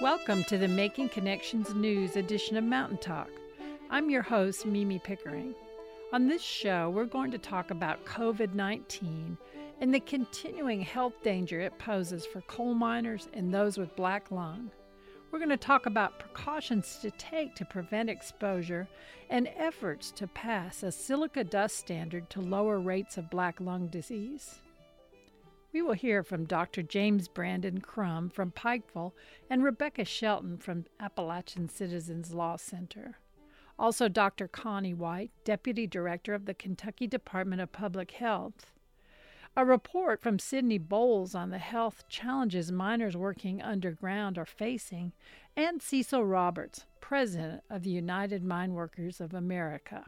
Welcome to the Making Connections News edition of Mountain Talk. I'm your host, Mimi Pickering. On this show, we're going to talk about COVID 19 and the continuing health danger it poses for coal miners and those with black lung. We're going to talk about precautions to take to prevent exposure and efforts to pass a silica dust standard to lower rates of black lung disease. We will hear from Dr. James Brandon Crum from Pikeville and Rebecca Shelton from Appalachian Citizens Law Center. Also, Dr. Connie White, Deputy Director of the Kentucky Department of Public Health. A report from Sydney Bowles on the health challenges miners working underground are facing, and Cecil Roberts, President of the United Mine Workers of America.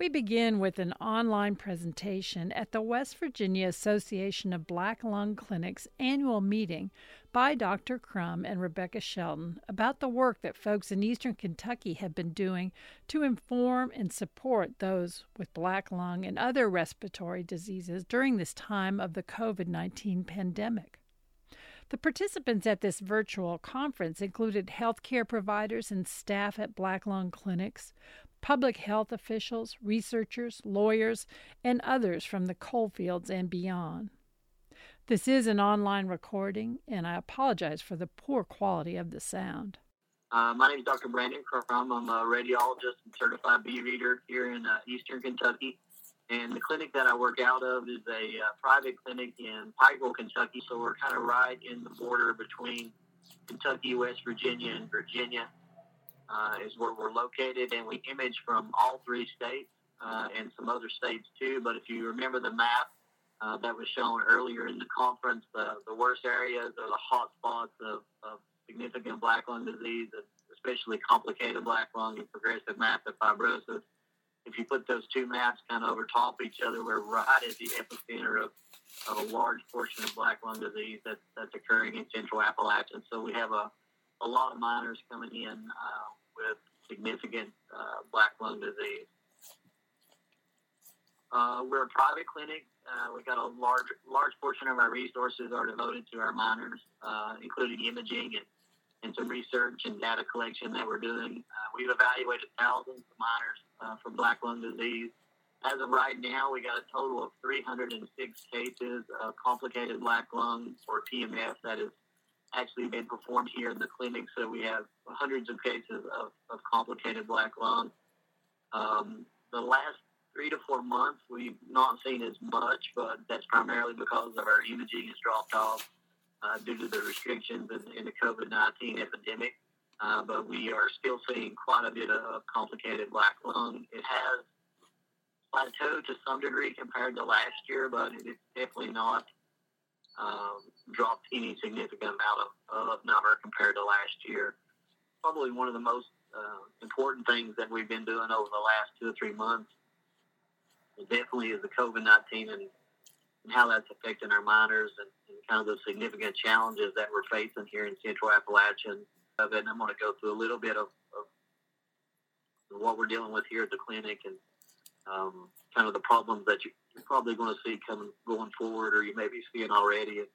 We begin with an online presentation at the West Virginia Association of Black Lung Clinics annual meeting by Dr. Crum and Rebecca Shelton about the work that folks in eastern Kentucky have been doing to inform and support those with black lung and other respiratory diseases during this time of the COVID 19 pandemic. The participants at this virtual conference included healthcare providers and staff at Black Lung clinics, public health officials, researchers, lawyers, and others from the coal fields and beyond. This is an online recording, and I apologize for the poor quality of the sound. Uh, my name is Dr. Brandon Crum. I'm a radiologist and certified B reader here in uh, Eastern Kentucky. And the clinic that I work out of is a uh, private clinic in Pikeville, Kentucky. So we're kind of right in the border between Kentucky, West Virginia, and Virginia uh, is where we're located, and we image from all three states uh, and some other states too. But if you remember the map uh, that was shown earlier in the conference, the, worst areas are the hot spots of, of significant black lung disease, especially complicated black lung and progressive massive fibrosis. If you put those two maps kind of over top of each other, we're right at the epicenter of, of a large portion of black lung disease that, that's occurring in central Appalachia. So we have a, a lot of miners coming in uh, with significant uh, black lung disease. Uh, we're a private clinic. Uh, we've got a large large portion of our resources are devoted to our miners, uh, including imaging and, and some research and data collection that we're doing. Uh, we've evaluated thousands of miners uh, for black lung disease. As of right now, we got a total of 306 cases of complicated black lung or PMF, that is actually been performed here in the clinic. So we have hundreds of cases of, of complicated black lung. Um, the last three to four months, we've not seen as much, but that's primarily because of our imaging has dropped off uh, due to the restrictions in, in the COVID 19 epidemic. Uh, but we are still seeing quite a bit of complicated black lung. It has plateaued to some degree compared to last year, but it's definitely not um, dropped any significant amount of, of number compared to last year. Probably one of the most uh, important things that we've been doing over the last two or three months definitely is the COVID 19 and, and, how that's affecting our miners and, and, kind of the significant challenges that we're facing here in Central Appalachia. And I'm going to go through a little bit of, of what we're dealing with here at the clinic and um, kind of the problems that you, are probably going to see coming going forward, or you may be seeing already. And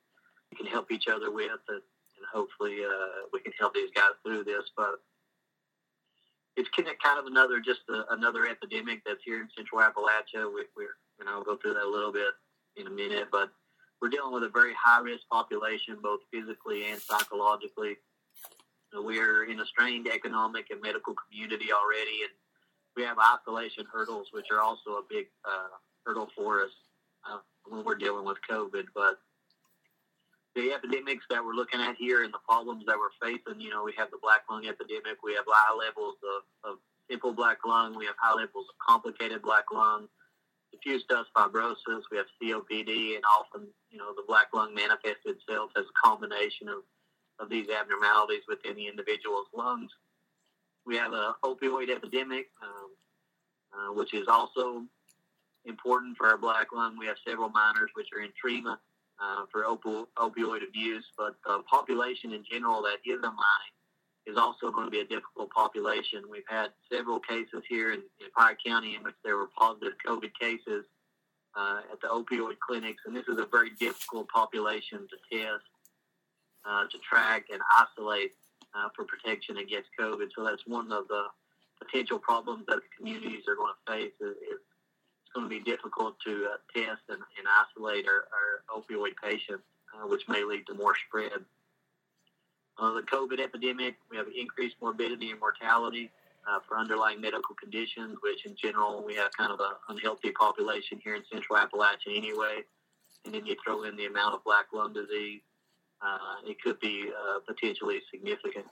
we can help each other with, and, and hopefully uh, we can help these guys through this. But it's kind of another just a, another epidemic that's here in Central Appalachia. We, we're and I'll go through that a little bit in a minute, but we're dealing with a very high risk population, both physically and psychologically. We're in a strained economic and medical community already, and we have isolation hurdles, which are also a big uh, hurdle for us uh, when we're dealing with COVID. But the epidemics that we're looking at here and the problems that we're facing, you know, we have the black lung epidemic, we have high levels of, of simple black lung, we have high levels of complicated black lung, diffuse dust fibrosis, we have COPD, and often, you know, the black lung manifests itself as a combination of, of these abnormalities within the individual's lungs. We have an opioid epidemic, um, uh, which is also important for our black lung. We have several miners which are in treatment uh, for opioid abuse, but the population in general that isn't mining is also going to be a difficult population. We've had several cases here in, in Pike County in which there were positive COVID cases uh, at the opioid clinics, and this is a very difficult population to test. uh, to track and isolate uh, for protection against COVID. So that's one of the potential problems that communities are going to face. Is, is it's going to be difficult to uh, test and, and isolate our, our opioid patients, uh, which may lead to more spread. Uh, the COVID epidemic, we have increased morbidity and mortality uh, for underlying medical conditions, which in general we have kind of an unhealthy population here in Central Appalachia anyway. And then you throw in the amount of black lung disease, uh, it could be uh, potentially significant.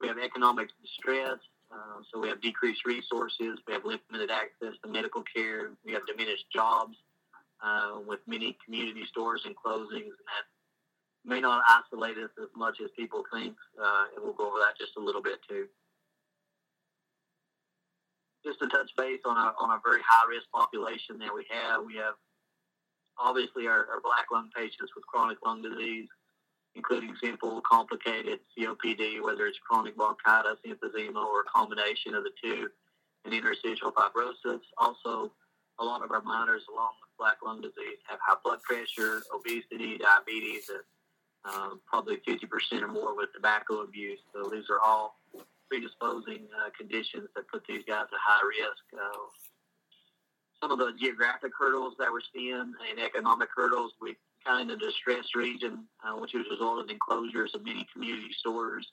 We have economic distress, uh, so we have decreased resources, we have limited access to medical care, we have diminished jobs uh, with many community stores and closings, and that may not isolate us as much as people think, uh, and we'll go over that just a little bit too just to touch base on a, on a very high risk population that we have. We have obviously our, our black lung patients with chronic lung disease, including simple, complicated COPD, whether it's chronic bronchitis, emphysema, or a combination of the two, and interstitial fibrosis. Also, a lot of our miners, along with black lung disease, have high blood pressure, obesity, diabetes, and um, probably 50% or more with tobacco abuse. So these are all predisposing uh, conditions that put these guys at high risk. Uh, some of the geographic hurdles that we're seeing and economic hurdles, we kind of distressed region, uh, which has resulted in closures of many community stores.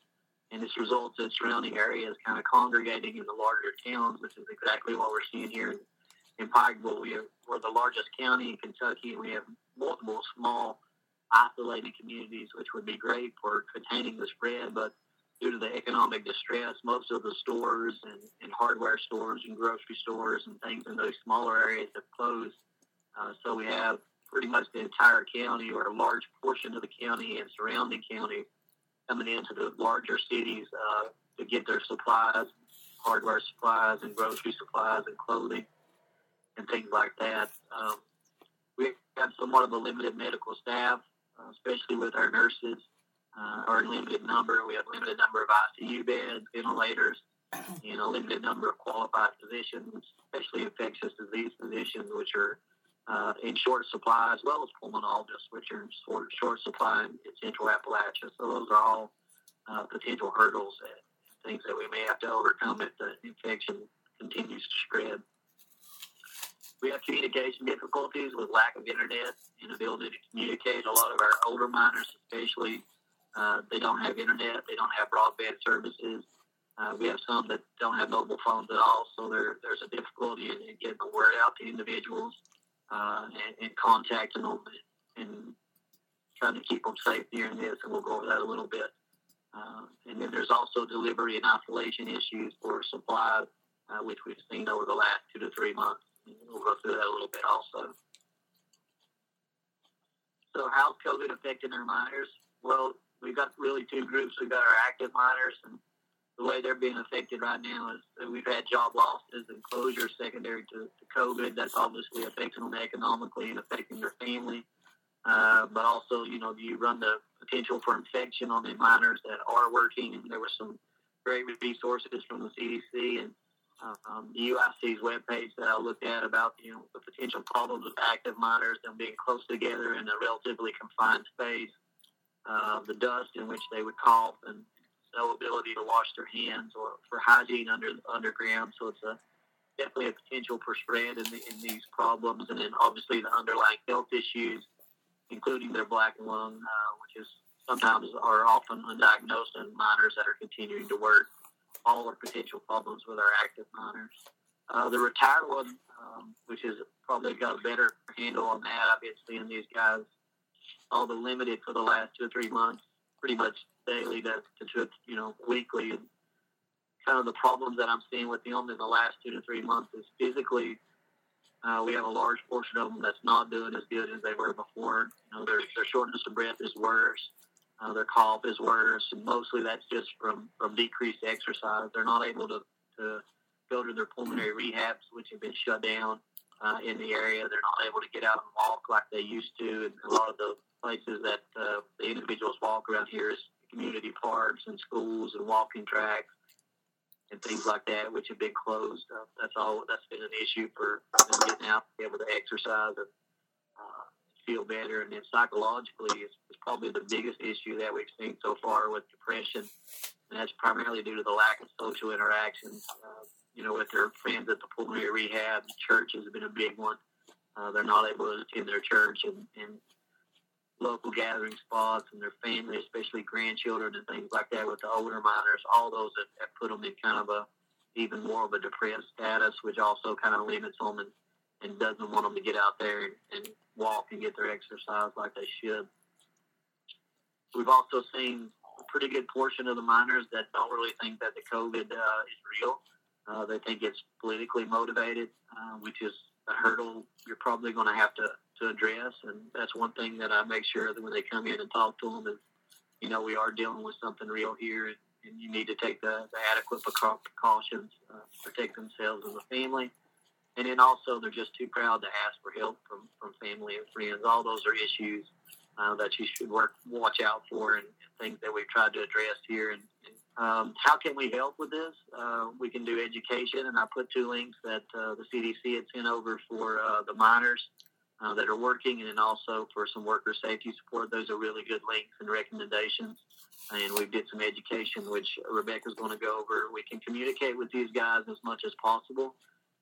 And this results in surrounding areas kind of congregating in the larger towns, which is exactly what we're seeing here in, in Pikeville. We are, we're the largest county in Kentucky. And we have multiple small, isolated communities, which would be great for containing the spread, but due to the economic distress, most of the stores and, and hardware stores and grocery stores and things in those smaller areas have closed. Uh, so we have pretty much the entire county or a large portion of the county and surrounding county coming into the larger cities uh, to get their supplies, hardware supplies and grocery supplies and clothing and things like that. Um, we have somewhat of a limited medical staff, uh, especially with our nurses uh, are limited number. We have a limited number of ICU beds, ventilators, and a limited number of qualified physicians, especially infectious disease physicians, which are uh, in short supply, as well as pulmonologists, which are in short, short supply in, central Appalachia. So those are all uh, potential hurdles and things that we may have to overcome if the infection continues to spread. We have communication difficulties with lack of internet, inability to communicate. A lot of our older miners, especially uh, they don't have internet. They don't have broadband services. Uh, we have some that don't have mobile phones at all, so there, there's a difficulty in, in, getting the word out to individuals uh, and, and, contacting them and, and, trying to keep them safe during this, and we'll go over that a little bit. Uh, and then there's also delivery and isolation issues for supplies, uh, which we've seen over the last two to three months. And we'll go through that a little bit also. So how's COVID affecting our miners? Well, we've got really two groups. We've got our active miners, and the way they're being affected right now is that we've had job losses and closures secondary to, to COVID. That's obviously affecting them economically and affecting their family. Uh, but also, you know, you run the potential for infection on the miners that are working. And there were some great resources from the CDC and um, the UIC's webpage that I looked at about, you know, the potential problems with active miners and being close together in a relatively confined space uh, the dust in which they would cough and no ability to wash their hands or for hygiene under underground. So it's a definitely a potential for spread in, the, in these problems, and then obviously the underlying health issues, including their black lung, uh, which is sometimes are often undiagnosed in miners that are continuing to work. All are potential problems with our active miners. Uh, the retired one, um, which is probably got a better handle on that. I've been seeing these guys all the limited for the last two or three months, pretty much daily to, to you know, weekly. And kind of the problems that I'm seeing with them in the last two to three months is physically, uh, we have a large portion of them that's not doing as good as they were before. You know, their, their shortness of breath is worse. Uh, their cough is worse. And mostly that's just from, from decreased exercise. They're not able to, to go to their pulmonary rehabs, which have been shut down uh, in the area. They're not able to get out and walk like they used to. And a lot of the places that uh, the individuals walk around here is community parks and schools and walking tracks and things like that, which have been closed. Uh, that's all. That's been an issue for getting out, be able to exercise and uh, feel better. And then psychologically, it's, it's probably the biggest issue that we've seen so far with depression. And that's primarily due to the lack of social interactions. Uh, you know, with their friends at the pulmonary rehab, the church has been a big one. Uh, they're not able to attend their church and, and local gathering spots and their family, especially grandchildren and things like that with the older miners. All those have, have put them in kind of a even more of a depressed status, which also kind of limits them and, and doesn't want them to get out there and, and walk and get their exercise like they should. We've also seen a pretty good portion of the miners that don't really think that the COVID uh, is real. Uh, they think it's politically motivated, uh, which is a hurdle you're probably going to have to, to address. And that's one thing that I make sure that when they come in and talk to them is, you know, we are dealing with something real here and, and you need to take the, the adequate precautions uh, to protect themselves and the family. And then also they're just too proud to ask for help from, from family and friends. All those are issues uh, that you should work watch out for and, and things that we've tried to address here and, and um, how can we help with this? Uh, we can do education, and I put two links that uh, the CDC had sent over for uh, the miners uh, that are working, and then also for some worker safety support. Those are really good links and recommendations. And we did some education, which Rebecca's going to go over. We can communicate with these guys as much as possible,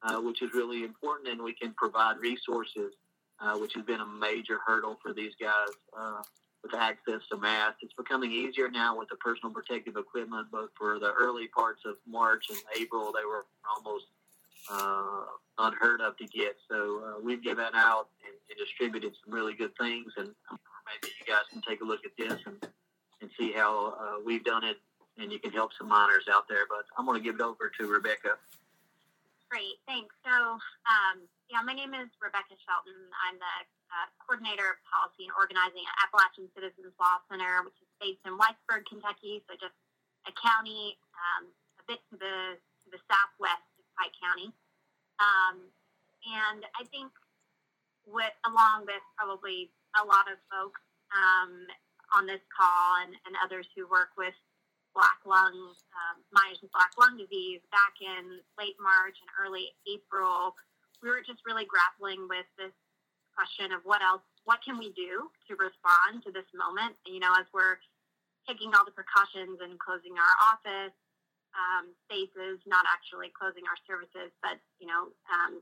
uh, which is really important, and we can provide resources, uh, which has been a major hurdle for these guys with access to masks. It's becoming easier now with the personal protective equipment, but for the early parts of March and April, they were almost uh, unheard of to get. So uh, we've given out and, and, distributed some really good things, and maybe you guys can take a look at this and, and see how uh, we've done it, and you can help some miners out there. But I'm going to give it over to Rebecca. Great, thanks. So, um, yeah, my name is Rebecca Shelton. I'm the uh, coordinator of policy and organizing at Appalachian Citizens Law Center, which is based in Whitesburg, Kentucky, so just a county um, a bit to the to the southwest Pike County. Um, and I think with along with probably a lot of folks um, on this call and, and others who work with black lung um, miners with black lung disease back in late March and early April, we were just really grappling with this question of what else, what can we do to respond to this moment? You know, as we're taking all the precautions and closing our office um, spaces, not actually closing our services, but you know, um,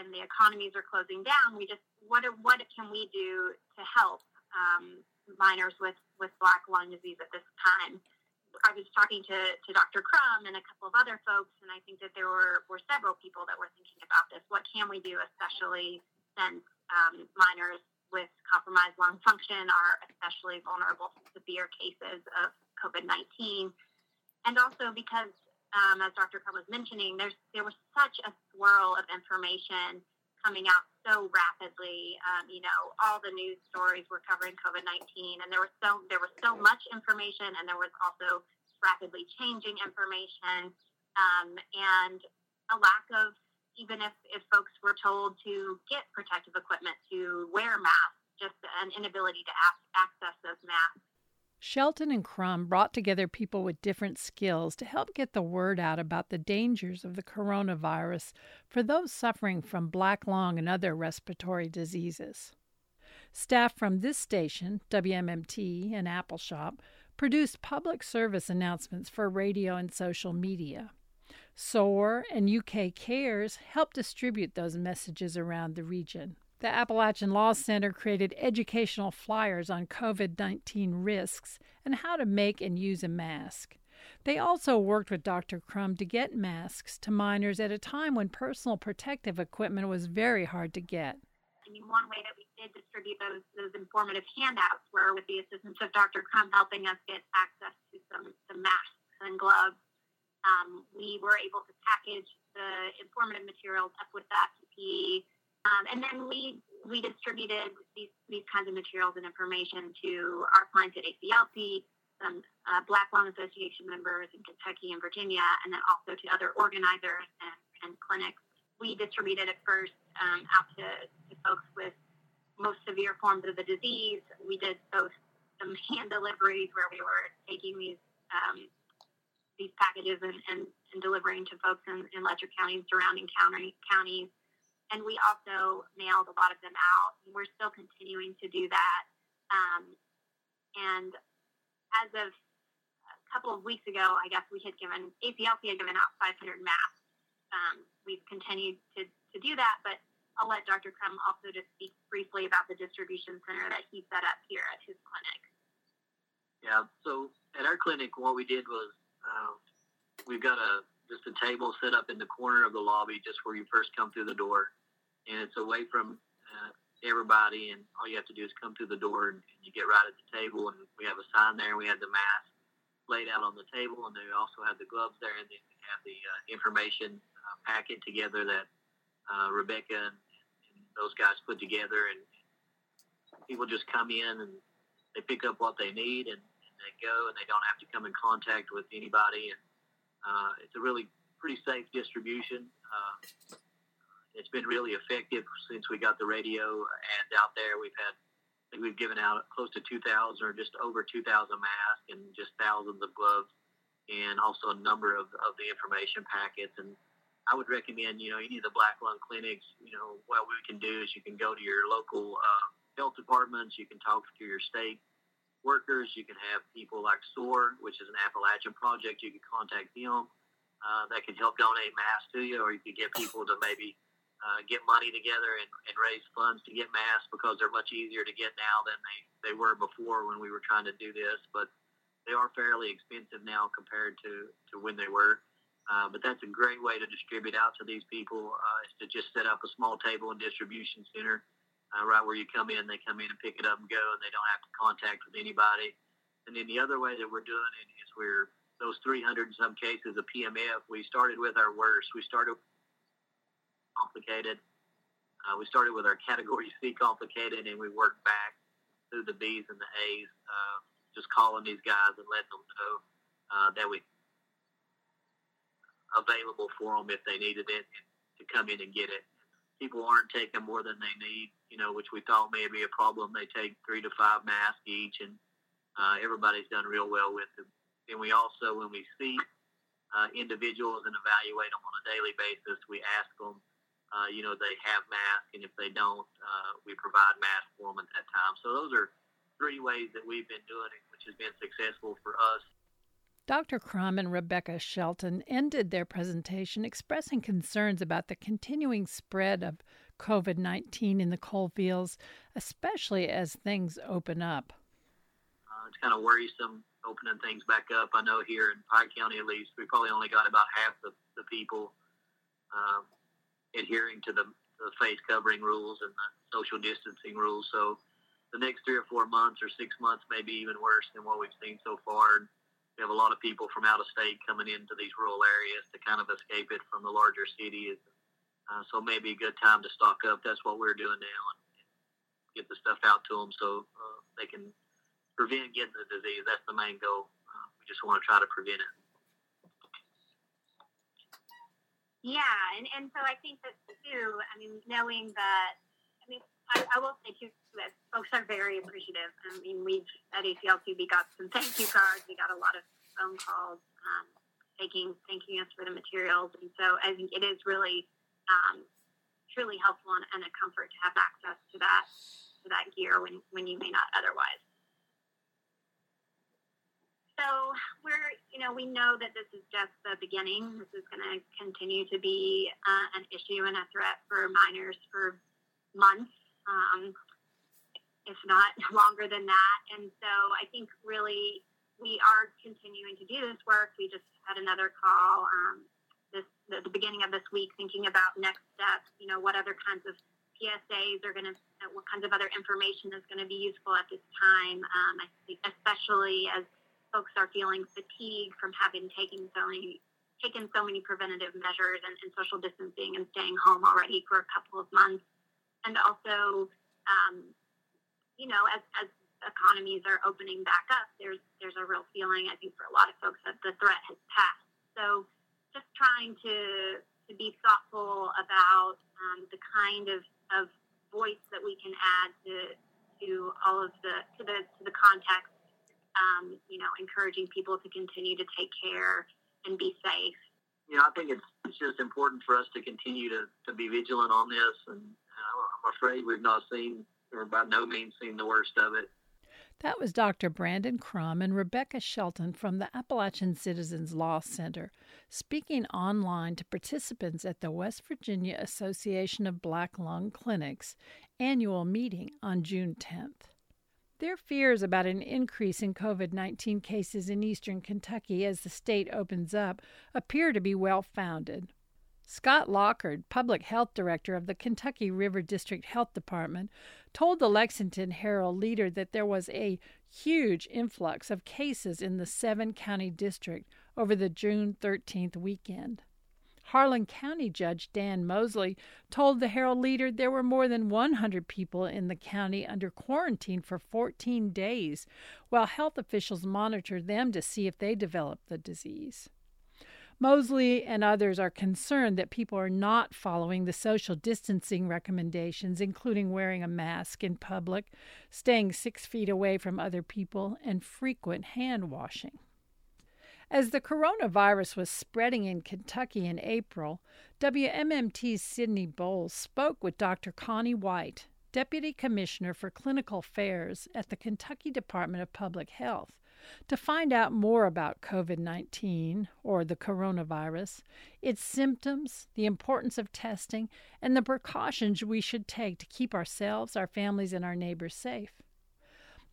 and the economies are closing down. We just what what can we do to help um, miners with with black lung disease at this time? I was talking to, to Dr. Crum and a couple of other folks, and I think that there were, were several people that were thinking about this. What can we do, especially since um, miners with compromised lung function are especially vulnerable to severe cases of COVID 19. And also because, um, as Dr. Crum was mentioning, there's, there was such a swirl of information coming out so rapidly. Um, you know, all the news stories were covering COVID 19, and there was so there was so much information, and there was also rapidly changing information, um, and a lack of even if, if folks were told to get protective equipment, to wear masks, just an inability to access those masks. Shelton and Crum brought together people with different skills to help get the word out about the dangers of the coronavirus for those suffering from black lung and other respiratory diseases. Staff from this station, WMMT and Appalshop, produced public service announcements for radio and social media. SOAR and UK Cares help distribute those messages around the region. The Appalachian Law Center created educational flyers on COVID 19 risks and how to make and use a mask. They also worked with Dr. Crum to get masks to miners at a time when personal protective equipment was very hard to get. I mean, one way that we did distribute those, those informative handouts were with the assistance of Dr. Crum helping us get access to some, some masks and gloves um, we were able to package the informative materials up with that PPE. Um, and then we we distributed these, these kinds of materials and information to our clients at ACLC, some uh, Black Lung Association members in Kentucky and Virginia, and then also to other organizers and, and clinics. We distributed it first um, out to, to folks with most severe forms of the disease. We did both some hand deliveries where we were taking these um, these packages and, and, and delivering to folks in, in Letcher County and surrounding county, counties. And we also mailed a lot of them out. We're still continuing to do that. Um, and as of a couple of weeks ago, I guess we had given ACLC had given out 500 masks. Um, we've continued to, to do that, but I'll let Dr. Crum also just speak briefly about the distribution center that he set up here at his clinic. Yeah, so at our clinic, what we did was uh, we've got a just a table set up in the corner of the lobby, just where you first come through the door, and it's away from uh, everybody. And all you have to do is come through the door, and, and you get right at the table. And we have a sign there, and we have the mask laid out on the table, and then we also have the gloves there, and then we have the uh, information uh, packet together that uh, Rebecca and, and those guys put together, and people just come in and they pick up what they need, and, and they go, and they don't have to come in contact with anybody, and uh, it's a really pretty safe distribution. Uh, it's been really effective since we got the radio ads out there. We've had, we've given out close to 2,000 or just over 2,000 masks and just thousands of gloves and also a number of, of the information packets. And I would recommend, you know, any of the black lung clinics, you know, what we can do is you can go to your local uh, health departments, you can talk to your state workers, you can have people like SOAR, which is an Appalachian project, you can contact them. Uh, that can help donate masks to you, or you could get people to maybe uh, get money together and, and raise funds to get masks because they're much easier to get now than they, they were before when we were trying to do this. But they are fairly expensive now compared to, to when they were. Uh, but that's a great way to distribute out to these people uh, is to just set up a small table and distribution center uh, right where you come in. They come in and pick it up and go, and they don't have to contact with anybody. And then the other way that we're doing it is we're those 300 in some cases of PMF. We started with our worst. We started complicated. Uh, we started with our category C complicated, and we worked back through the B's and the A's, uh, just calling these guys and letting them know uh, that we available for them if they needed it to come in and get it. People aren't taking more than they need, you know, which we thought may be a problem. They take three to five masks each, and uh, everybody's done real well with them. And we also, when we see uh, individuals and evaluate them on a daily basis, we ask them uh, you know, they have masks, and if they don't, uh, we provide masks for them at that time. So those are three ways that we've been doing it, which has been successful for us. Dr. Crum and Rebecca Shelton ended their presentation expressing concerns about the continuing spread of COVID 19 in the coal fields, especially as things open up. Uh, it's kind of worrisome opening things back up. I know here in Pike County, at least, we probably only got about half the, the people um, adhering to the, the face covering rules and the social distancing rules. So the next three or four months or six months may be even worse than what we've seen so far. We have a lot of people from out of state coming into these rural areas to kind of escape it from the larger cities. Uh, so maybe a good time to stock up. That's what we're doing now and get the stuff out to them so uh, they can prevent getting the disease. That's the main goal. Uh, we just want to try to prevent it. Yeah, and, and so I think that too, I mean, knowing that, I I, will say too that folks are very appreciative. I mean, we've at ACLC, we got some thank you cards, we got a lot of phone calls, um, thanking, thanking us for the materials. And so I think it is really, um, truly helpful and, and a comfort to have access to that, to that gear when, when you may not otherwise. So we're, you know, we know that this is just the beginning. This is going to continue to be uh, an issue and a threat for miners for months, um, if not longer than that. And so I think really we are continuing to do this work. We just had another call um, this the, beginning of this week, thinking about next steps. You know, what other kinds of PSAs are going to, what kinds of other information is going to be useful at this time. Um, especially as folks are feeling fatigued from having taken so many taken so many preventative measures and, and social distancing and staying home already for a couple of months, and also, um, you know, as, as economies are opening back up, there's there's a real feeling I think for a lot of folks that the threat has passed. So just trying to to be thoughtful about um, the kind of, of voice that we can add to to all of the to the to the context um, you know, encouraging people to continue to take care and be safe. you know, I think it's it's just important for us to continue to, to be vigilant on this, and I'm afraid we've not seen, or by no means seen the worst of it. That was Dr. Brandon Crum and Rebecca Shelton from the Appalachian Citizens Law Center speaking online to participants at the West Virginia Association of Black Lung Clinics annual meeting on June 10th. Their fears about an increase in COVID 19 cases in eastern Kentucky as the state opens up appear to be well founded. Scott Lockard, Public Health Director of the Kentucky River District Health Department, told the Lexington Herald Leader that there was a huge influx of cases in the seven county district over the June 13th weekend. Harlan County Judge Dan Mosley told the Herald Leader there were more than 100 people in the county under quarantine for 14 days, while health officials monitored them to see if they developed the disease. Mosley and others are concerned that people are not following the social distancing recommendations, including wearing a mask in public, staying six feet away from other people, and frequent hand washing. As the coronavirus was spreading in Kentucky in April, WMMT's Sydney Bowles spoke with Dr. Connie White, Deputy Commissioner for Clinical Affairs at the Kentucky Department of Public Health, to find out more about COVID 19 or the coronavirus, its symptoms, the importance of testing, and the precautions we should take to keep ourselves, our families, and our neighbors safe.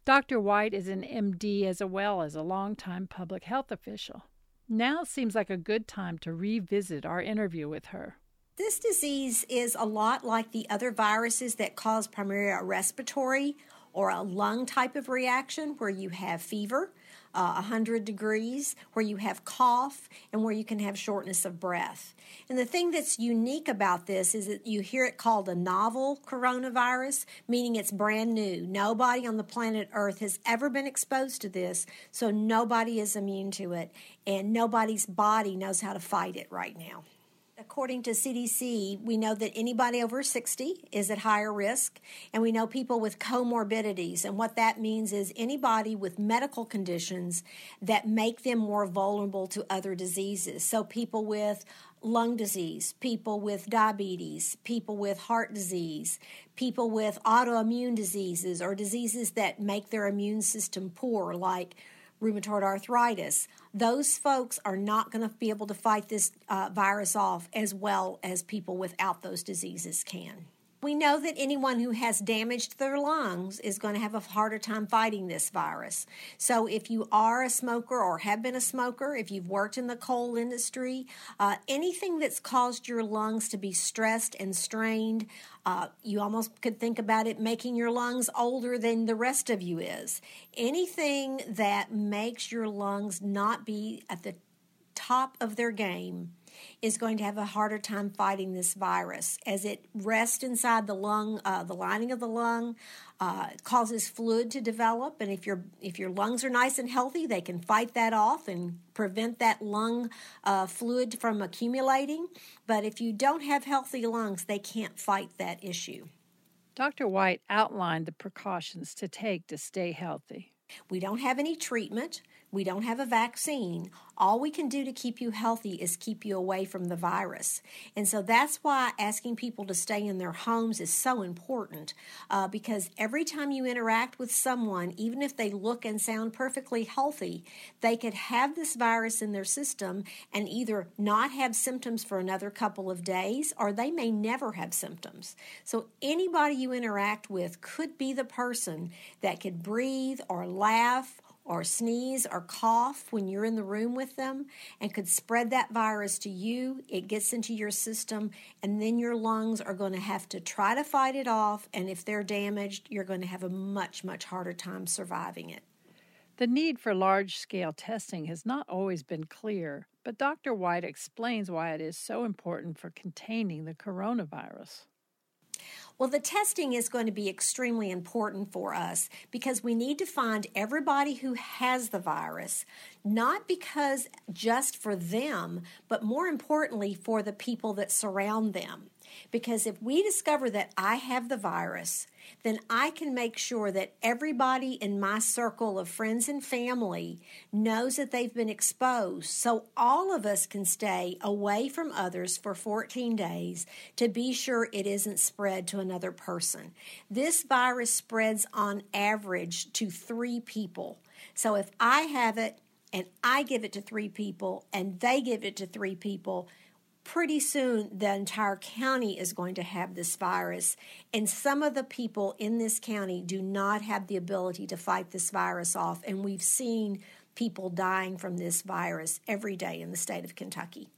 Dr. White is an MD as well as a longtime public health official. Now seems like a good time to revisit our interview with her. This disease is a lot like the other viruses that cause primarily a respiratory or a lung type of reaction where you have fever, uh, 100 degrees, where you have cough, and where you can have shortness of breath. And the thing that's unique about this is that you hear it called a novel coronavirus, meaning it's brand new. Nobody on the planet Earth has ever been exposed to this, so nobody is immune to it, and nobody's body knows how to fight it right now. According to CDC, we know that anybody over 60 is at higher risk, and we know people with comorbidities. And what that means is anybody with medical conditions that make them more vulnerable to other diseases. So, people with lung disease, people with diabetes, people with heart disease, people with autoimmune diseases or diseases that make their immune system poor, like rheumatoid arthritis, those folks are not going to be able to fight this uh, virus off as well as people without those diseases can. We know that anyone who has damaged their lungs is going to have a harder time fighting this virus. So, if you are a smoker or have been a smoker, if you've worked in the coal industry, uh, anything that's caused your lungs to be stressed and strained, uh, you almost could think about it making your lungs older than the rest of you is. Anything that makes your lungs not be at the top of their game is going to have a harder time fighting this virus as it rests inside the lung, uh, the lining of the lung, uh, causes fluid to develop. And if your if your lungs are nice and healthy, they can fight that off and prevent that lung uh, fluid from accumulating. But if you don't have healthy lungs, they can't fight that issue. Dr. White outlined the precautions to take to stay healthy. We don't have any treatment. We don't have a vaccine. All we can do to keep you healthy is keep you away from the virus. And so that's why asking people to stay in their homes is so important uh, because every time you interact with someone, even if they look and sound perfectly healthy, they could have this virus in their system and either not have symptoms for another couple of days or they may never have symptoms. So anybody you interact with could be the person that could breathe or laugh or sneeze or cough when you're in the room with them and could spread that virus to you. It gets into your system, and then your lungs are going to have to try to fight it off. And if they're damaged, you're going to have a much, much harder time surviving it. The need for large scale testing has not always been clear, but Dr. White explains why it is so important for containing the coronavirus. Well, the testing is going to be extremely important for us because we need to find everybody who has the virus, not because just for them, but more importantly for the people that surround them. Because if we discover that I have the virus, then I can make sure that everybody in my circle of friends and family knows that they've been exposed. So all of us can stay away from others for 14 days to be sure it isn't spread to another person. This virus spreads on average to three people. So if I have it and I give it to three people and they give it to three people, pretty soon the entire county is going to have this virus. And some of the people in this county do not have the ability to fight this virus off. And we've seen people dying from this virus every day in the state of Kentucky.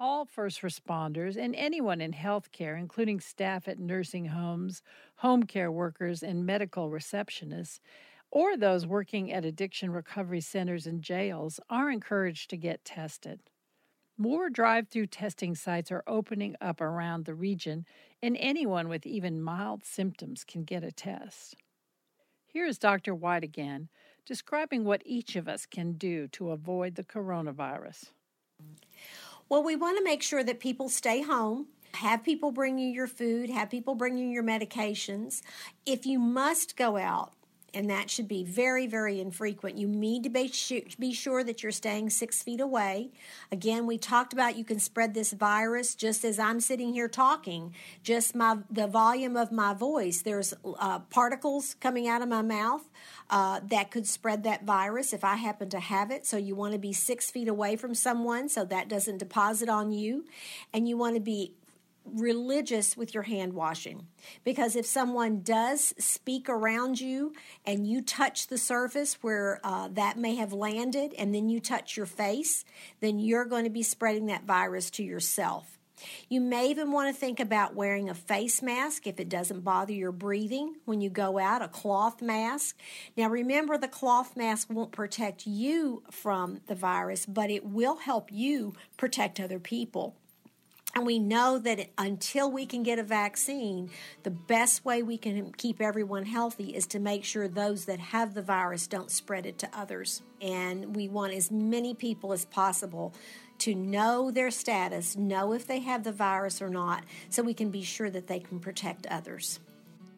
All first responders and anyone in healthcare, including staff at nursing homes, home care workers, and medical receptionists, or those working at addiction recovery centers and jails, are encouraged to get tested. More drive through testing sites are opening up around the region, and anyone with even mild symptoms can get a test. Here is Dr. White again, describing what each of us can do to avoid the coronavirus. Well, we want to make sure that people stay home. Have people bring you your food, have people bring you your medications. If you must go out, and that should be very, very infrequent. You need to be, be sure that you're staying six feet away. Again, we talked about you can spread this virus just as I'm sitting here talking, just my the volume of my voice. There's uh, particles coming out of my mouth uh, that could spread that virus if I happen to have it. So you want to be six feet away from someone so that doesn't deposit on you, and you want to be religious with your hand washing because if someone does speak around you and you touch the surface where uh, that may have landed and then you touch your face, then you're going to be spreading that virus to yourself. You may even want to think about wearing a face mask if it doesn't bother your breathing when you go out, a cloth mask. Now, remember, the cloth mask won't protect you from the virus, but it will help you protect other people. And we know that until we can get a vaccine, the best way we can keep everyone healthy is to make sure those that have the virus don't spread it to others. And we want as many people as possible to know their status, know if they have the virus or not, so we can be sure that they can protect others.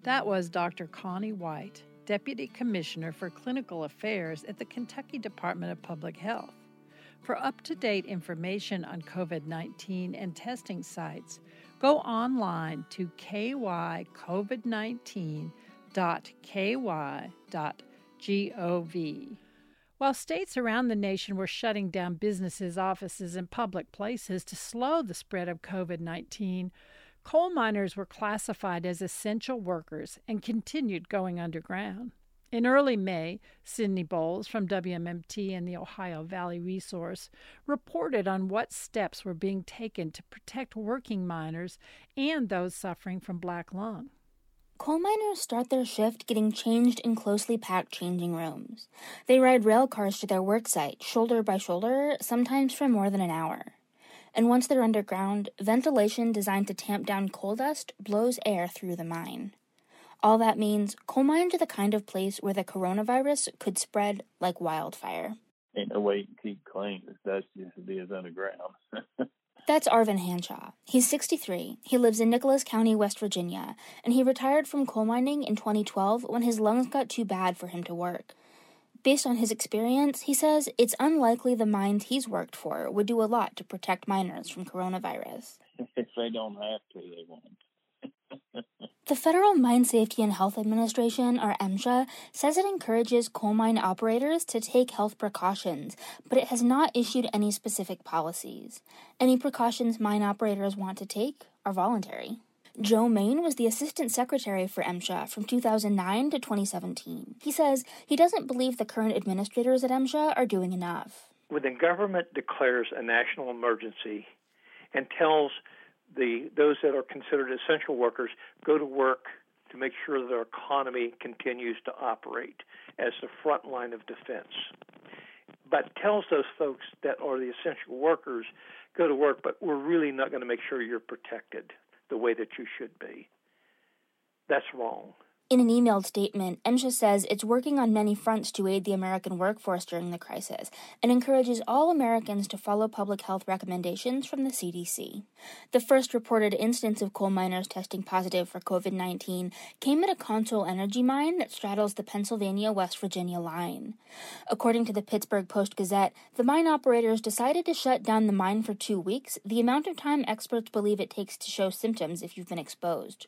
That was Dr. Connie White, Deputy Commissioner for Clinical Affairs at the Kentucky Department of Public Health. For up to date information on COVID 19 and testing sites, go online to kycovid19.ky.gov. While states around the nation were shutting down businesses, offices, and public places to slow the spread of COVID 19, coal miners were classified as essential workers and continued going underground. In early May, Sydney Bowles from WMMT and the Ohio Valley Resource reported on what steps were being taken to protect working miners and those suffering from black lung. Coal miners start their shift getting changed in closely packed changing rooms. They ride rail cars to their work site, shoulder by shoulder, sometimes for more than an hour. And once they're underground, ventilation designed to tamp down coal dust blows air through the mine. All that means coal mines are the kind of place where the coronavirus could spread like wildfire. Ain't no way you can keep clean as dusty as it is underground. That's Arvin Hanshaw. He's 63. He lives in Nicholas County, West Virginia, and he retired from coal mining in 2012 when his lungs got too bad for him to work. Based on his experience, he says it's unlikely the mines he's worked for would do a lot to protect miners from coronavirus. if they don't have to, they won't. The Federal Mine Safety and Health Administration, or MSHA, says it encourages coal mine operators to take health precautions, but it has not issued any specific policies. Any precautions mine operators want to take are voluntary. Joe Main was the assistant secretary for MSHA from 2009 to 2017. He says he doesn't believe the current administrators at MSHA are doing enough. When the government declares a national emergency and tells the those that are considered essential workers go to work to make sure their economy continues to operate as the front line of defense. But tells those folks that are the essential workers go to work, but we're really not going to make sure you're protected the way that you should be. That's wrong. In an emailed statement, MSHA says it's working on many fronts to aid the American workforce during the crisis and encourages all Americans to follow public health recommendations from the CDC. The first reported instance of coal miners testing positive for COVID 19 came at a Consol Energy mine that straddles the Pennsylvania West Virginia line. According to the Pittsburgh Post Gazette, the mine operators decided to shut down the mine for two weeks, the amount of time experts believe it takes to show symptoms if you've been exposed.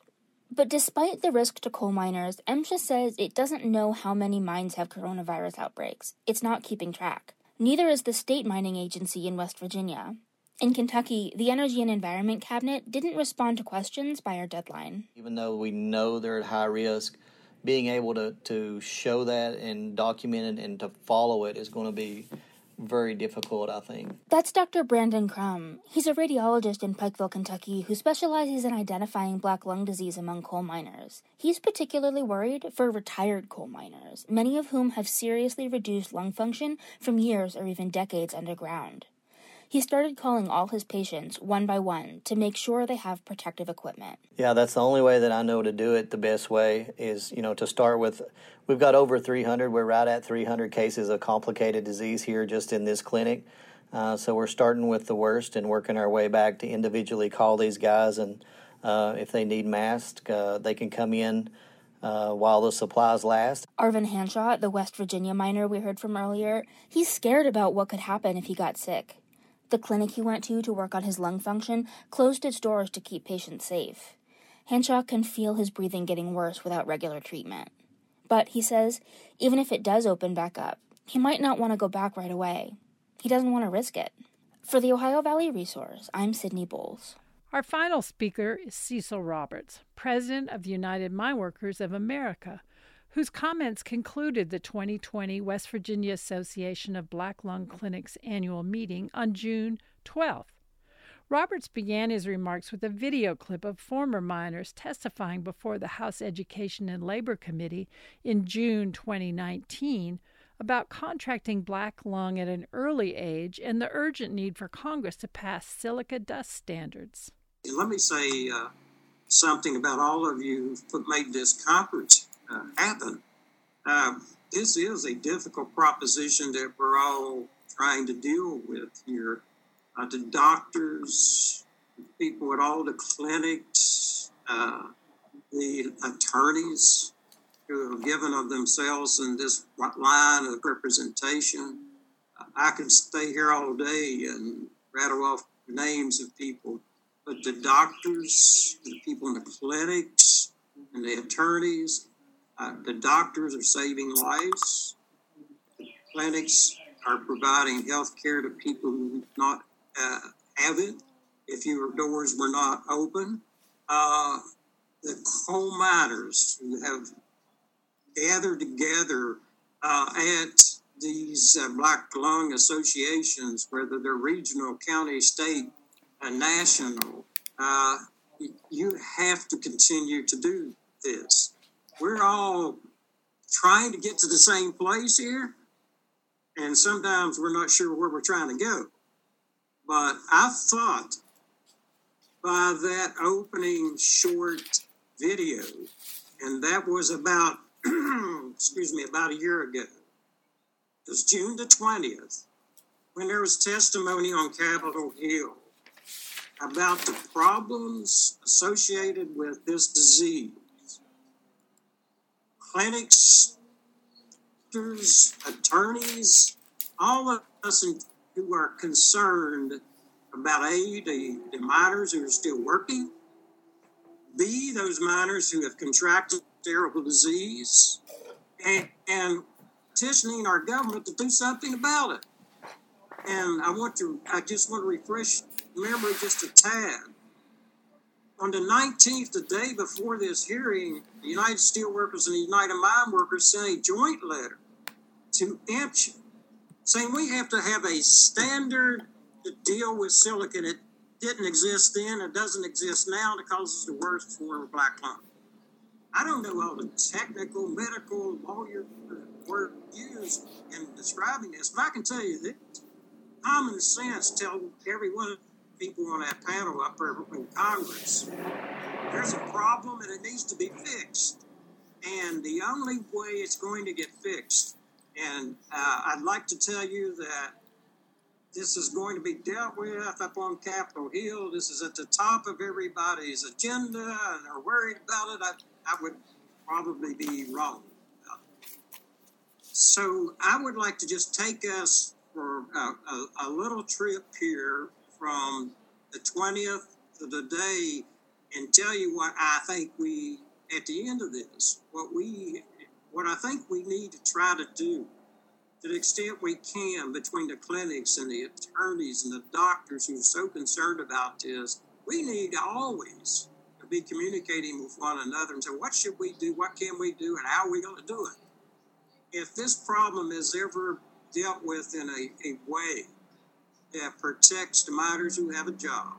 But despite the risk to coal miners, MSHA says it doesn't know how many mines have coronavirus outbreaks. It's not keeping track. Neither is the state mining agency in West Virginia. In Kentucky, the Energy and Environment Cabinet didn't respond to questions by our deadline. Even though we know they're at high risk, being able to, to show that and document it and to follow it is going to be very difficult, I think. That's Dr. Brandon Crum. He's a radiologist in Pikeville, Kentucky, who specializes in identifying black lung disease among coal miners. He's particularly worried for retired coal miners, many of whom have seriously reduced lung function from years or even decades underground. He started calling all his patients one by one to make sure they have protective equipment. Yeah, that's the only way that I know to do it the best way is, you know, to start with we've got over 300, we're right at 300 cases of complicated disease here just in this clinic. Uh, so we're starting with the worst and working our way back to individually call these guys and uh, if they need masks, uh, they can come in uh, while the supplies last. Arvin Hanshaw, the West Virginia miner we heard from earlier, he's scared about what could happen if he got sick. The clinic he went to to work on his lung function closed its doors to keep patients safe. Hanshaw can feel his breathing getting worse without regular treatment. But, he says, even if it does open back up, he might not want to go back right away. He doesn't want to risk it. For the Ohio Valley Resource, I'm Sydney Boles. Our final speaker is Cecil Roberts, President of the United Mine Workers of America, whose comments concluded the 2020 West Virginia Association of Black Lung Clinics annual meeting on June 12th. Roberts began his remarks with a video clip of former miners testifying before the House Education and Labor Committee in June 2019 about contracting black lung at an early age and the urgent need for Congress to pass silica dust standards. And let me say uh, something about all of you who made this conference uh, happen. Uh, this is a difficult proposition that we're all trying to deal with here. Uh, the doctors, people at all the clinics, uh, the attorneys who have given of themselves in this line of representation. I could stay here all day and rattle off names of people, but the doctors, the people in the clinics, and the attorneys, uh, the doctors are saving lives. Clinics are providing health care to people who not uh, have it if your doors were not open. Uh, the coal miners who have gathered together uh, at these uh, black lung associations, whether they're regional, county, state, and national, uh, you have to continue to do this we're all trying to get to the same place here, and sometimes we're not sure where we're trying to go. But I thought by that opening short video, and that was about, excuse me, about a year ago. It was June the 20th, when there was testimony on Capitol Hill about the problems associated with this disease clinics, attorneys, all of us who are concerned about A, the, the miners who are still working, B, those miners who have contracted terrible disease, and, and petitioning our government to do something about it. And I want to, I just want to refresh memory just a tad on the 19th, the day before this hearing, the United Steelworkers and the United Mine Workers sent a joint letter to MSHA saying we have to have a standard to deal with silicon. It didn't exist then, it doesn't exist now because it's the worst form of black lung. I don't know all the technical, medical, lawyer word used in describing this, but I can tell you that common sense tells everyone people on that panel up there in Congress. There's a problem and it needs to be fixed. And the only way it's going to get fixed, and uh, I'd like to tell you that this is going to be dealt with up on Capitol Hill. This is at the top of everybody's agenda, and they're worried about it. I, I would probably be wrong. So I would like to just take us for a, a, a little trip here from the 20th to the day and tell you what I think we, at the end of this, what we, what I think we need to try to do to the extent we can between the clinics and the attorneys and the doctors who are so concerned about this, we need to always to be communicating with one another and say, what should we do? What can we do? And how are we going to do it? If this problem is ever dealt with in a, a way that protects the miners who have a job,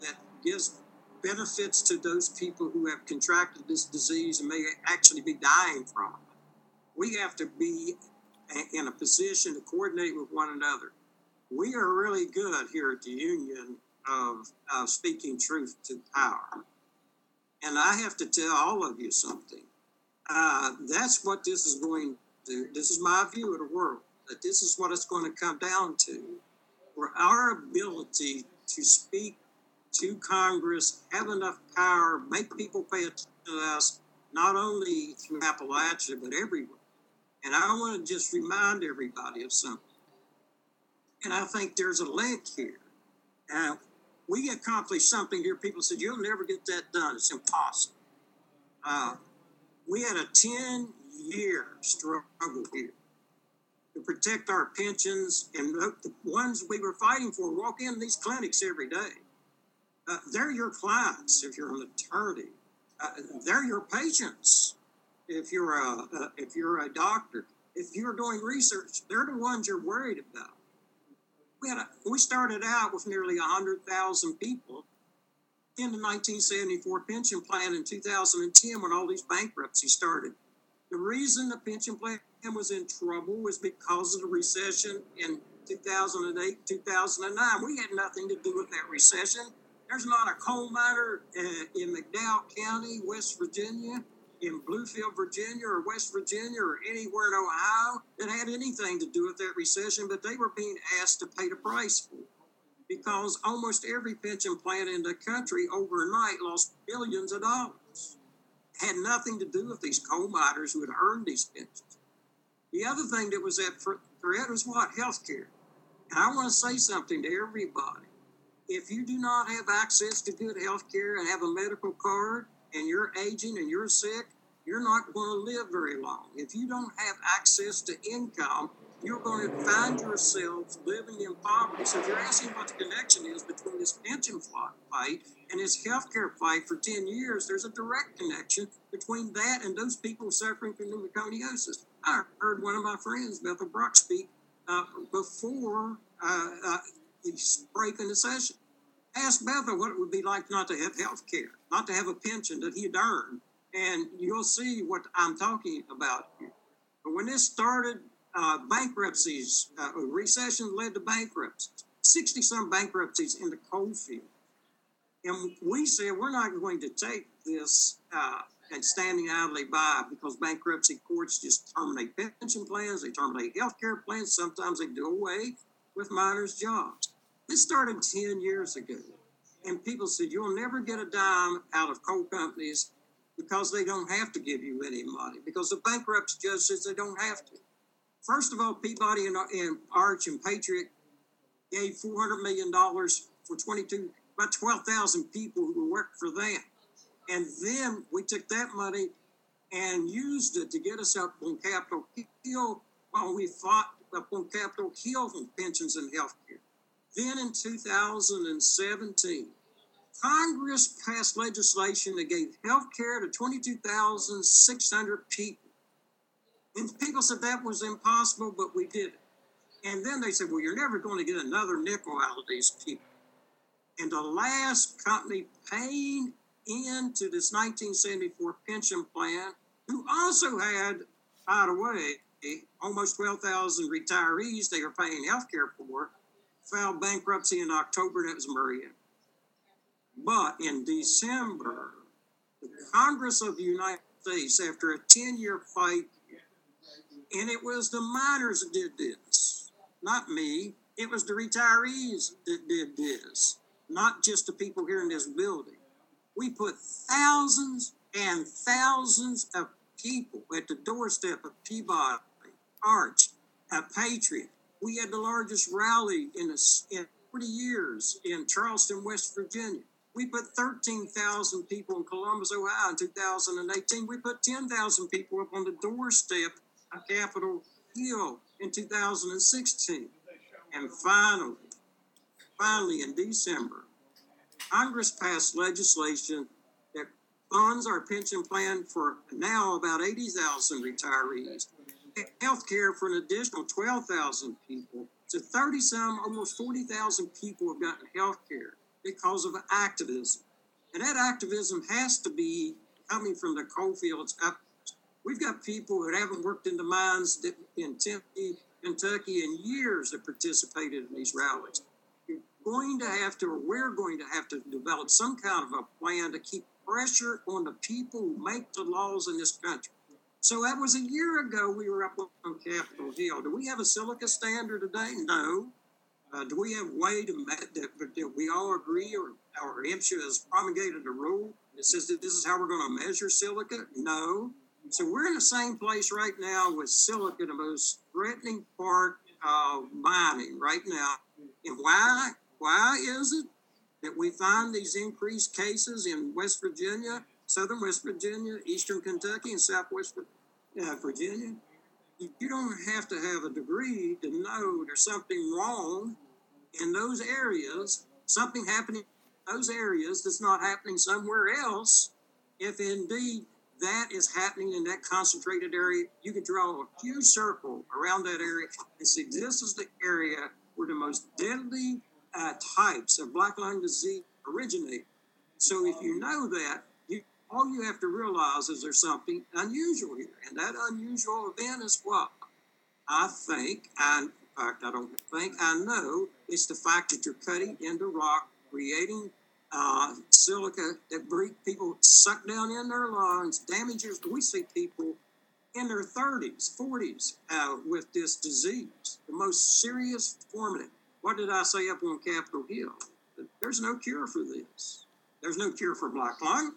that gives benefits to those people who have contracted this disease and may actually be dying from it. We have to be in a position to coordinate with one another. We are really good here at the Union of, of speaking truth to power. And I have to tell all of you something. Uh, that's what this is going to, this is my view of the world, that this is what it's going to come down to. For our ability to speak to Congress, have enough power, make people pay attention to us, not only through Appalachia, but everywhere. And I want to just remind everybody of something. And I think there's a link here. Now, we accomplished something here. People said, You'll never get that done. It's impossible. Uh, we had a 10 year struggle here to protect our pensions. And the ones we were fighting for walk in these clinics every day. Uh, they're your clients if you're an attorney, uh, they're your patients if you're a, uh, if you're a doctor, if you're doing research, they're the ones you're worried about. We had a, we started out with nearly hundred thousand people in the 1974 pension plan in 2010 when all these bankruptcies started. The reason the pension plan was in trouble was because of the recession in 2008, 2009. We had nothing to do with that recession. There's not a coal miner uh, in McDowell County, West Virginia, in Bluefield, Virginia, or West Virginia, or anywhere in Ohio that had anything to do with that recession, but they were being asked to pay the price for it because almost every pension plan in the country overnight lost billions of dollars. Had nothing to do with these coal miners who had earned these pensions. The other thing that was at threat was what? Health care. And I want to say something to everybody. If you do not have access to good health care and have a medical card, and you're aging and you're sick, you're not going to live very long. If you don't have access to income, you're going to find yourself living in poverty. So if you're asking what the connection is between this pension fight and this healthcare fight for 10 years, there's a direct connection between that and those people suffering from pneumoconiosis. I heard one of my friends, Bethel Brock, speak uh, before uh, uh, the break in the session. Ask Bethel what it would be like not to have health care, not to have a pension that he'd earned, and you'll see what I'm talking about. But when this started, uh, bankruptcies, uh, recession led to bankruptcies, 60 some bankruptcies in the coal field. And we said we're not going to take this uh, and standing idly by because bankruptcy courts just terminate pension plans, they terminate health care plans, sometimes they do away with miners' jobs. This started 10 years ago. And people said, You'll never get a dime out of coal companies because they don't have to give you any money, because the bankruptcy judge says they don't have to. First of all, Peabody and, and Arch and Patriot gave $400 million for 22, about 12,000 people who worked for them. And then we took that money and used it to get us up on Capitol Hill while we fought up on Capitol Hill for pensions and health care. Then in 2017, Congress passed legislation that gave health care to 22,600 people. And people said that was impossible, but we did it. And then they said, well, you're never going to get another nickel out of these people. And the last company paying into this 1974 pension plan, who also had, by the way, almost 12,000 retirees they were paying health care for, filed bankruptcy in October, it was Murray Energy. But in December, the Congress of the United States after a 10 year fight. And it was the miners that did this, not me. It was the retirees that did this, not just the people here in this building. We put thousands and thousands of people at the doorstep of Peabody, Arch, a Patriot. We had the largest rally in, a, in 40 years in Charleston, West Virginia. We put 13,000 people in Columbus, Ohio in 2018. We put 10,000 people up on the doorstep of Capitol Hill in 2016. And finally, finally in December, Congress passed legislation that funds our pension plan for now about 80,000 retirees, health care for an additional 12,000 people. So 30 some, almost 40,000 people have gotten health care because of activism. And that activism has to be coming from the coalfields up. We've got people that haven't worked in the mines in Kentucky in years that participated in these rallies. You're going to have to, or we're going to have to develop some kind of a plan to keep pressure on the people who make the laws in this country. So that was a year ago we were up on Capitol Hill. Do we have a silica standard today? No. Uh, do we have a way to that, that we all agree or our MSHA has promulgated a rule that says that this is how we're going to measure silica? No. So we're in the same place right now with silica, the most threatening part of mining right now. And why? Why is it that we find these increased cases in West Virginia, Southern West Virginia, Eastern Kentucky, and Southwest uh, Virginia? you don't have to have a degree to know there's something wrong in those areas, something happening in those areas that's not happening somewhere else. If indeed that is happening in that concentrated area, you can draw a huge circle around that area and see this is the area where the most deadly uh, types of black lung disease originate. So if you know that, all you have to realize is there's something unusual here. And that unusual event is what? I think, and in fact, I don't think, I know, it's the fact that you're cutting into rock, creating uh, silica that people suck down in their lungs, damages. We see people in their 30s, 40s uh, with this disease, the most serious form of it. What did I say up on Capitol Hill? There's no cure for this. There's no cure for black lung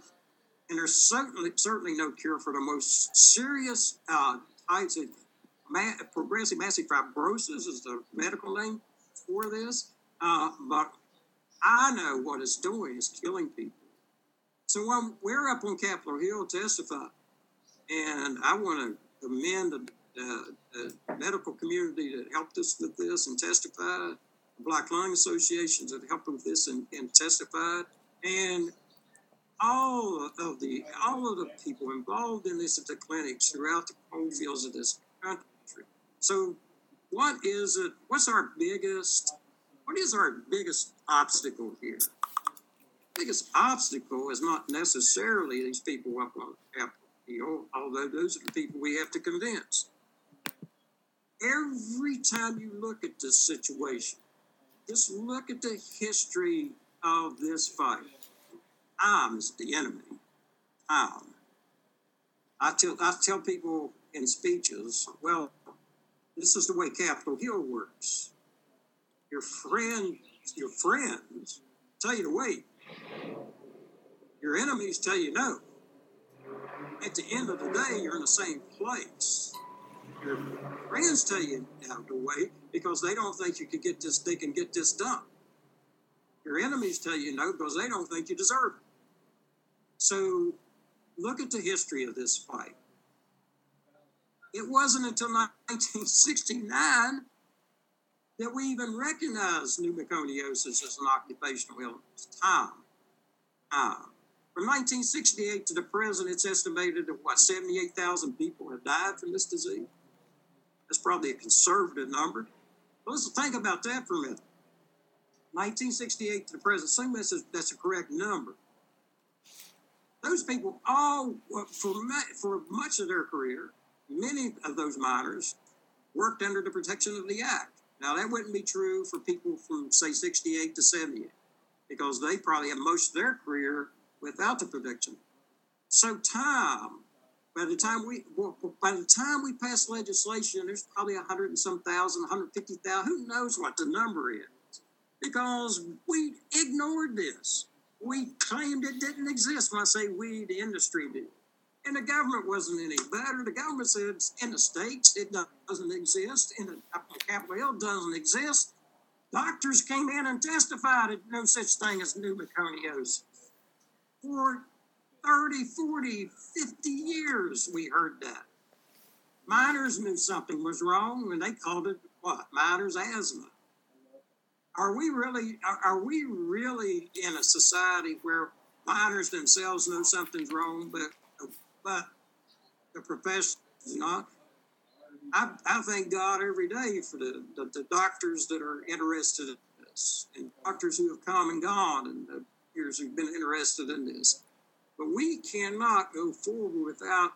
and there's certainly certainly no cure for the most serious uh, types of ma- progressive massive fibrosis is the medical name for this. Uh, but I know what it's doing is killing people. So when we're up on Capitol Hill testifying, and I want to commend the, the, medical community that helped us with this and testified, the Black Lung Associations that helped with this and, and testified, and all of the all of the people involved in this at the clinics throughout the coal fields of this country. So, what is it? What's our biggest? What is our biggest obstacle here? biggest obstacle is not necessarily these people up on Hill, although those are the people we have to convince. Every time you look at this situation, just look at the history of this fight I'm the enemy. Time. I tell I tell people in speeches, well, this is the way Capitol Hill works. Your friend, your friends tell you to wait. Your enemies tell you no. At the end of the day, you're in the same place. Your friends tell you now to wait because they don't think you can get this. They can get this done. Your enemies tell you no because they don't think you deserve it. So look at the history of this fight. It wasn't until 1969 that we even recognize pneumoconiosis as an occupational illness. Time. Time. From 1968 to the present, it's estimated that what 78,000 people have died from this disease. That's probably a conservative number. But let's think about that for a minute. 1968 to the present, assume that's that's a correct number. Those people all, uh, for, for much of their career, many of those miners worked under the protection of the Act. Now, that wouldn't be true for people from, say, 68 to 78, because they probably have most of their career without the protection. So, time by the time we by the time we pass legislation, there's probably a hundred and some thousand, 150,000. Who knows what the number is? Because we ignored this. We claimed it didn't exist. When I say we, the industry did. And the government wasn't any better. The government said in the states it doesn't exist. In the Capitol Hill doesn't exist. Doctors came in and testified that no such thing as pneumoconiosis. For 30, 40, 50 years we heard that. Miners knew something was wrong and they called it what? Miners asthma. Are we really are, are we really in a society where miners themselves know something's wrong, but but the profession is not? I, I thank God every day for the, the, the, doctors that are interested in this, and doctors who have come and gone, and the years who've been interested in this. But we cannot go forward without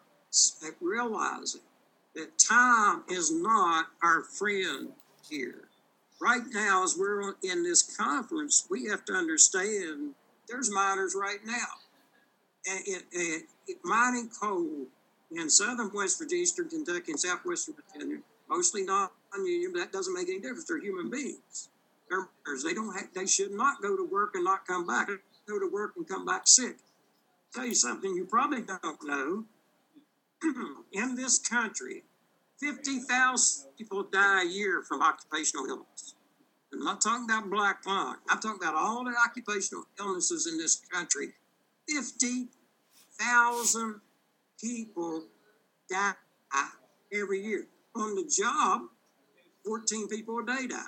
realizing that time is not our friend here. Right now, as we're in this conference, we have to understand there's miners right now. And, and mining coal in southern West Virginia, eastern Kentucky, and southwestern Virginia, mostly non-union, but that doesn't make any difference. They're human beings. They're, they don't have, they should not go to work and not come back. Go to work and come back sick tell you something you probably don't know. in this country, 50,000 people die a year from occupational illness. I'm not talking about black lung. I'm talking about all the occupational illnesses in this country. 50,000 people die every year. On the job, 14 people a day die.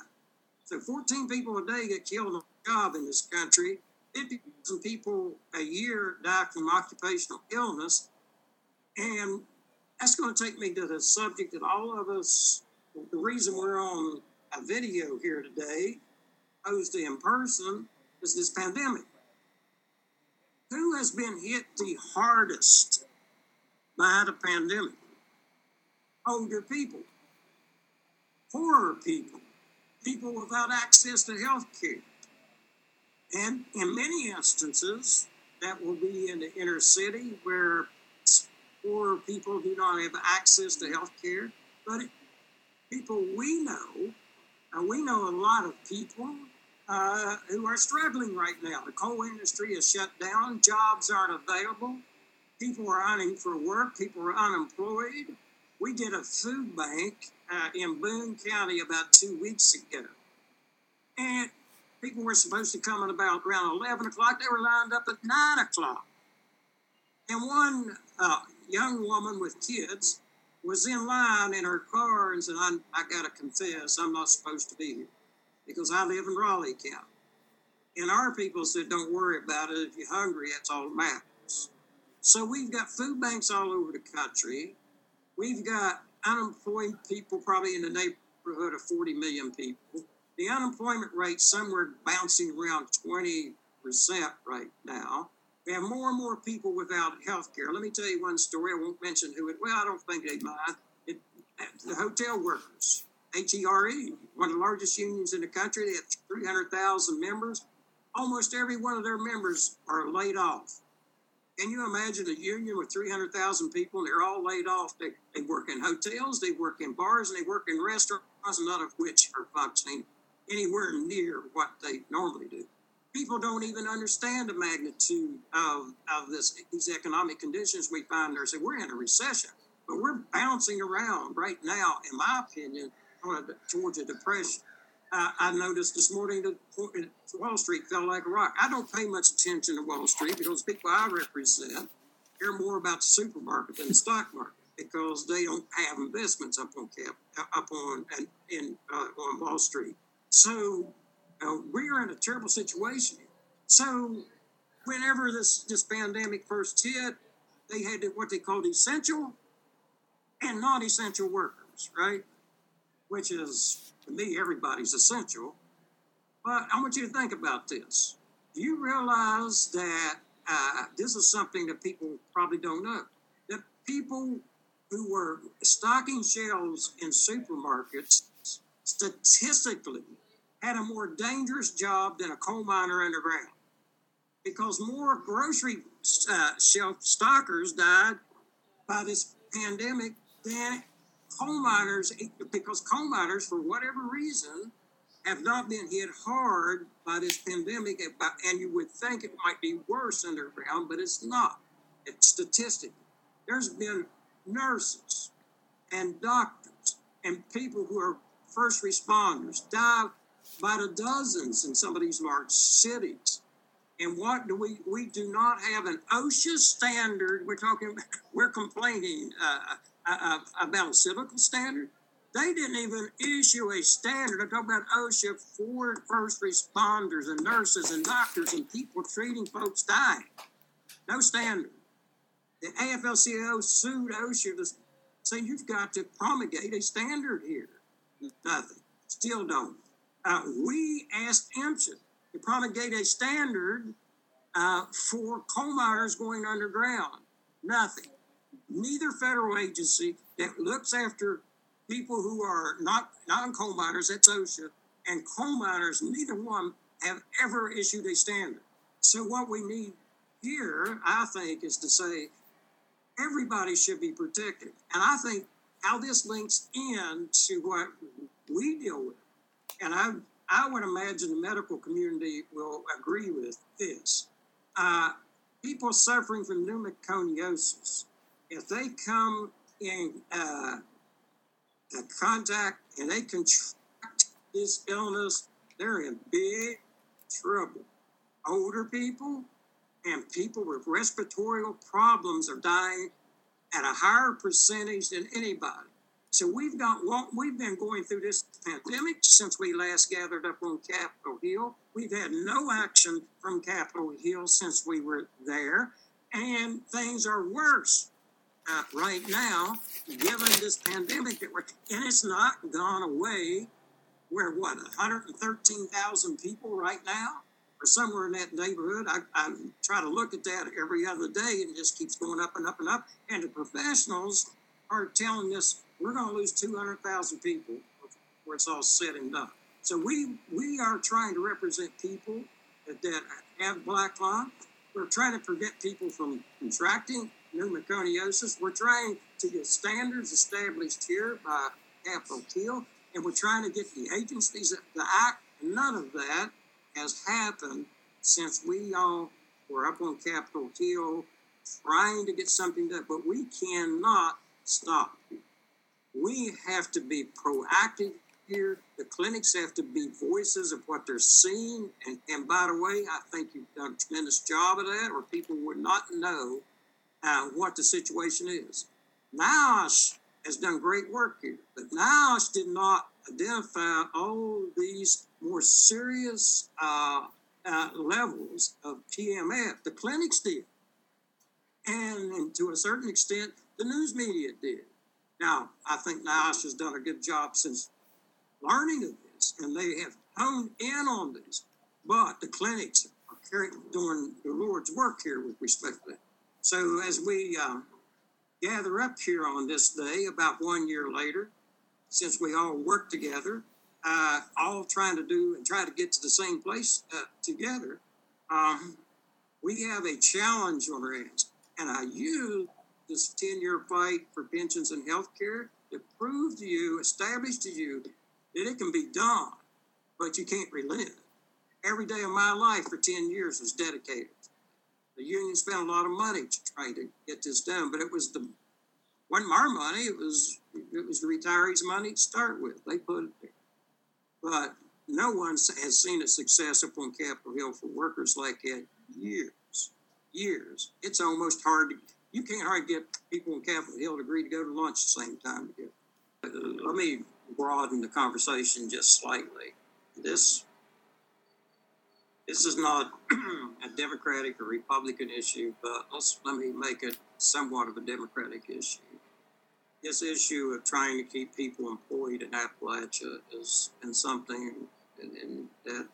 So 14 people a day get killed on the job in this country. 50,000 people a year die from occupational illness. And that's going to take me to the subject that all of us, the reason we're on a video here today, opposed to in person, is this pandemic. Who has been hit the hardest by the pandemic? Older people, poorer people, people without access to health care and in many instances, that will be in the inner city where poor people do not have access to health care. But people we know, uh, we know a lot of people uh, who are struggling right now. The coal industry is shut down, jobs aren't available, people are hunting for work, people are unemployed. We did a food bank uh, in Boone County about two weeks ago. And People were supposed to come at about around 11 o'clock. They were lined up at 9 o'clock. And one uh, young woman with kids was in line in her car and said, I, I got to confess, I'm not supposed to be here because I live in Raleigh County. And our people said, Don't worry about it. If you're hungry, that's all that matters. So we've got food banks all over the country. We've got unemployed people, probably in the neighborhood of 40 million people the unemployment rate somewhere bouncing around 20% right now. We have more and more people without health care. Let me tell you one story. I won't mention who it. Well, I don't think they mind. It, the hotel workers, HERE, one of the largest unions in the country. They have 300,000 members. Almost every one of their members are laid off. Can you imagine a union with 300,000 people and they're all laid off? They, they work in hotels, they work in bars, and they work in restaurants, none of which are functioning anywhere near what they normally do. People don't even understand the magnitude of, of this, these economic conditions we find there. ourselves. We're in a recession, but we're bouncing around right now, in my opinion, towards a depression. Uh, I noticed this morning that Wall Street fell like a rock. I don't pay much attention to Wall Street because people I represent care more about the supermarket than the stock market because they don't have investments up on cap up on and in uh, on Wall Street. So uh, we're in a terrible situation. So whenever this, this pandemic first hit, they had what they called essential and non essential workers, right? Which is, to me, everybody's essential. But I want you to think about this. Do you realize that uh, this is something that people probably don't know? That people who were stocking shelves in supermarkets statistically had a more dangerous job than a coal miner underground because more grocery uh, shelf stockers died by this pandemic than coal miners, because coal miners, for whatever reason, have not been hit hard by this pandemic. And you would think it might be worse underground, but it's not. It's statistic. There's been nurses and doctors and people who are first responders die by the dozens in some of these large cities. And what do we? We do not have an OSHA standard. We're talking. We're complaining uh, uh, uh, about a civical standard. They didn't even issue a standard. I'm talking about OSHA for first responders and nurses and doctors and people treating folks dying. No standard. The AFL-CIO sued OSHA to say you've got to promulgate a standard here. Nothing. Still don't. Uh, we asked MSHA to promulgate a standard uh, for coal miners going underground. Nothing. Neither federal agency that looks after people who are not non-coal miners, that's OSHA, and coal miners, neither one have ever issued a standard. So what we need here, I think, is to say everybody should be protected. And I think how this links in to what we deal with, and I, I would imagine the medical community will agree with this. Uh, people suffering from pneumoconiosis, if they come in uh, contact and they contract this illness, they're in big trouble. Older people and people with respiratory problems are dying at a higher percentage than anybody. So we've got we've been going through this pandemic since we last gathered up on Capitol Hill. We've had no action from Capitol Hill since we were there, and things are worse uh, right now, given this pandemic that we're, and it's not gone away. We're what 113,000 people right now, or somewhere in that neighborhood. I, I try to look at that every other day, and it just keeps going up and up and up. And the professionals are telling us we're going to lose 200,000 people before it's all said and done. So we we are trying to represent people that, that have black lung. We're trying to prevent people from contracting pneumoconiosis. We're trying to get standards established here by Capitol Hill, and we're trying to get the agencies to act. None of that has happened since we all were up on Capitol Hill trying to get something done, but we cannot stop. We have to be proactive here. The clinics have to be voices of what they're seeing. And, and by the way, I think you've done a tremendous job of that, or people would not know uh, what the situation is. NIOSH has done great work here, but NIOSH did not identify all these more serious uh, uh, levels of PMF. The clinics did. And, and, to a certain extent, the news media did. Now, I think NIOSH has done a good job since learning of this, and they have honed in on this. But the clinics are doing the Lord's work here with respect to that. So as we uh, gather up here on this day, about one year later, since we all work together, uh, all trying to do and try to get to the same place uh, together, um, we have a challenge on our hands. And I use this 10 year fight for pensions and health care to prove to you, establish to you that it can be done, but you can't relent. Every day of my life for 10 years was dedicated the union spent a lot of money to try to get this done, but it was the wasn't our money. It was it was the retirees' money to start with. They put it there, but no one has seen a success up on Capitol Hill for workers like that years, years. It's almost hard to you can't hardly get people on Capitol Hill to agree to go to lunch the same time together. Let me broaden the conversation just slightly. This this is not a Democratic or Republican issue, but let me make it somewhat of a Democratic issue. This issue of trying to keep people employed in Appalachia has been something that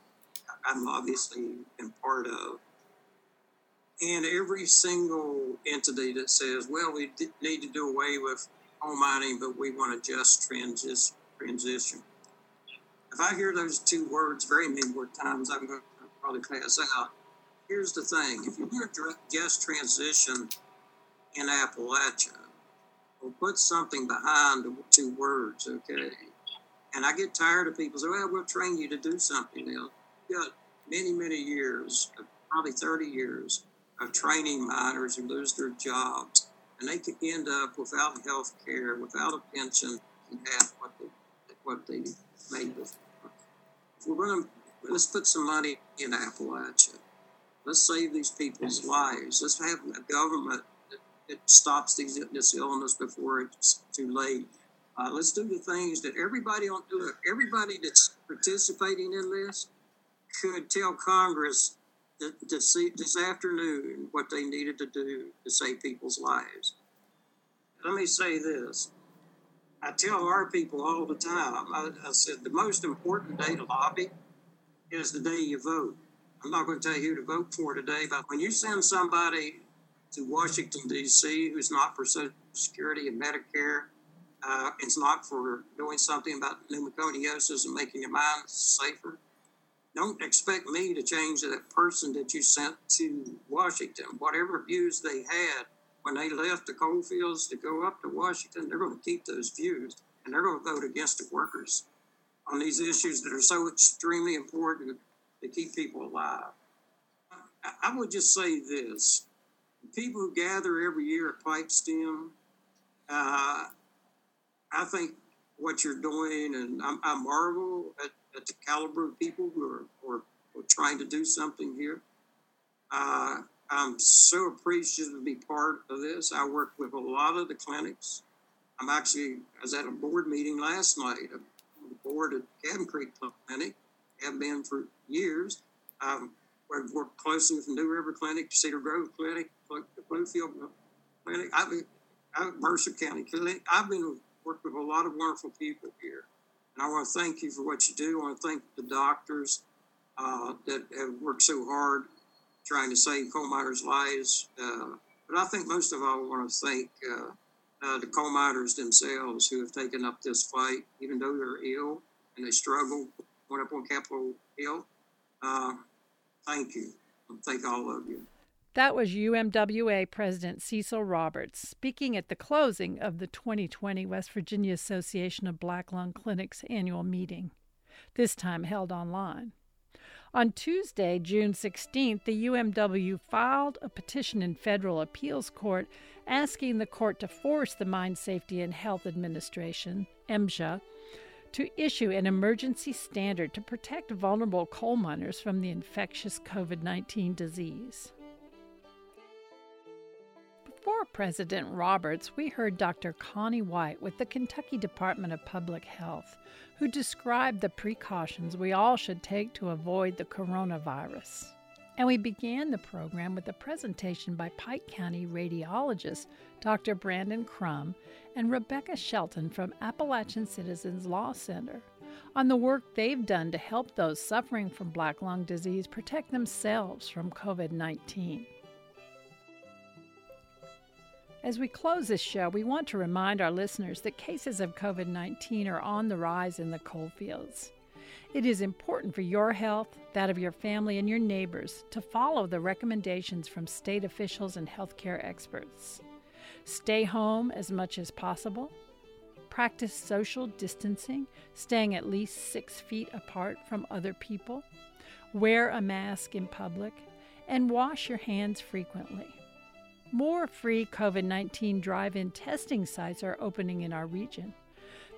I'm obviously been part of. And every single entity that says, well, we need to do away with coal mining, but we want a just transition. If I hear those two words very many more times, I'm going probably pass out. Here's the thing if you want to just transition in Appalachia, or put something behind the two words, okay? And I get tired of people saying, well, we'll train you to do something else. You got many, many years, probably 30 years, of training miners who lose their jobs. And they could end up without health care, without a pension, and have what they, what they made before. If we're going to, let's put some money in Appalachia. Let's save these people's lives. Let's have a government that, that stops these, this illness before it's too late. Uh, let's do the things that everybody on look, everybody that's participating in this could tell Congress that, this, this afternoon what they needed to do to save people's lives. Let me say this. I tell our people all the time, I, I said, the most important day to lobby is the day you vote. I'm not going to tell you who to vote for today, but when you send somebody to Washington, D.C., who's not for Social Security and Medicare, uh, it's not for doing something about pneumoconiosis and making your mind safer. Don't expect me to change that person that you sent to Washington. Whatever views they had when they left the coal fields to go up to Washington, they're going to keep those views and they're going to vote against the workers on these issues that are so extremely important to keep people alive. I would just say this people who gather every year at Pipestem, uh, I think what you're doing, and I, I marvel at, at, the caliber of people who are, who are, who are trying to do something here. Uh, I'm so appreciative to be part of this. I work with a lot of the clinics. I'm actually, I was at a board meeting last night, board at Cabin Creek Clinic, have been for years. Um, we've worked closely with New River Clinic, Cedar Grove Clinic, Bluefield Clinic, I've I've, Mercer County Clinic. I've been worked with a lot of wonderful people here. And I want to thank you for what you do. I want to thank the doctors uh, that have worked so hard trying to save coal miners' lives. Uh, but I think most of all, I want to thank uh, uh, the coal miners themselves who have taken up this fight, even though they're ill and they struggle, went up on Capitol Hill. Uh, thank you. thank all of you. That was UMWA President Cecil Roberts speaking at the closing of the 2020 West Virginia Association of Black Lung Clinics annual meeting, this time held online. On Tuesday, June 16th, the UMW filed a petition in federal appeals court asking the court to force the Mine Safety and Health Administration, MSHA, to issue an emergency standard to protect vulnerable coal miners from the infectious COVID 19 disease. Before President Roberts, we heard Dr. Connie White with the Kentucky Department of Public Health, who described the precautions we all should take to avoid the coronavirus. And we began the program with a presentation by Pike County radiologist Dr. Brandon Crum and Rebecca Shelton from Appalachian Citizens Law Center on the work they've done to help those suffering from black lung disease protect themselves from COVID 19. As we close this show, we want to remind our listeners that cases of COVID 19 are on the rise in the coal fields. It is important for your health, that of your family, and your neighbors to follow the recommendations from state officials and healthcare experts. Stay home as much as possible. Practice social distancing, staying at least six feet apart from other people. Wear a mask in public, and wash your hands frequently. More free COVID 19 drive in testing sites are opening in our region.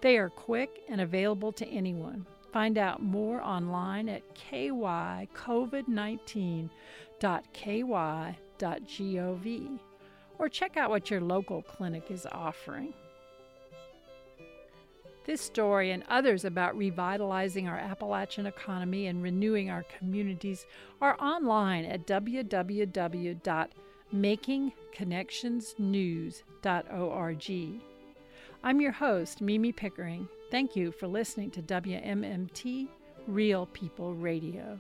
They are quick and available to anyone. Find out more online at kycovid19.ky.gov or check out what your local clinic is offering. This story and others about revitalizing our Appalachian economy and renewing our communities are online at www makingconnectionsnews.org. I'm your host, Mimi Pickering. Thank you for listening to WMMT Real People Radio.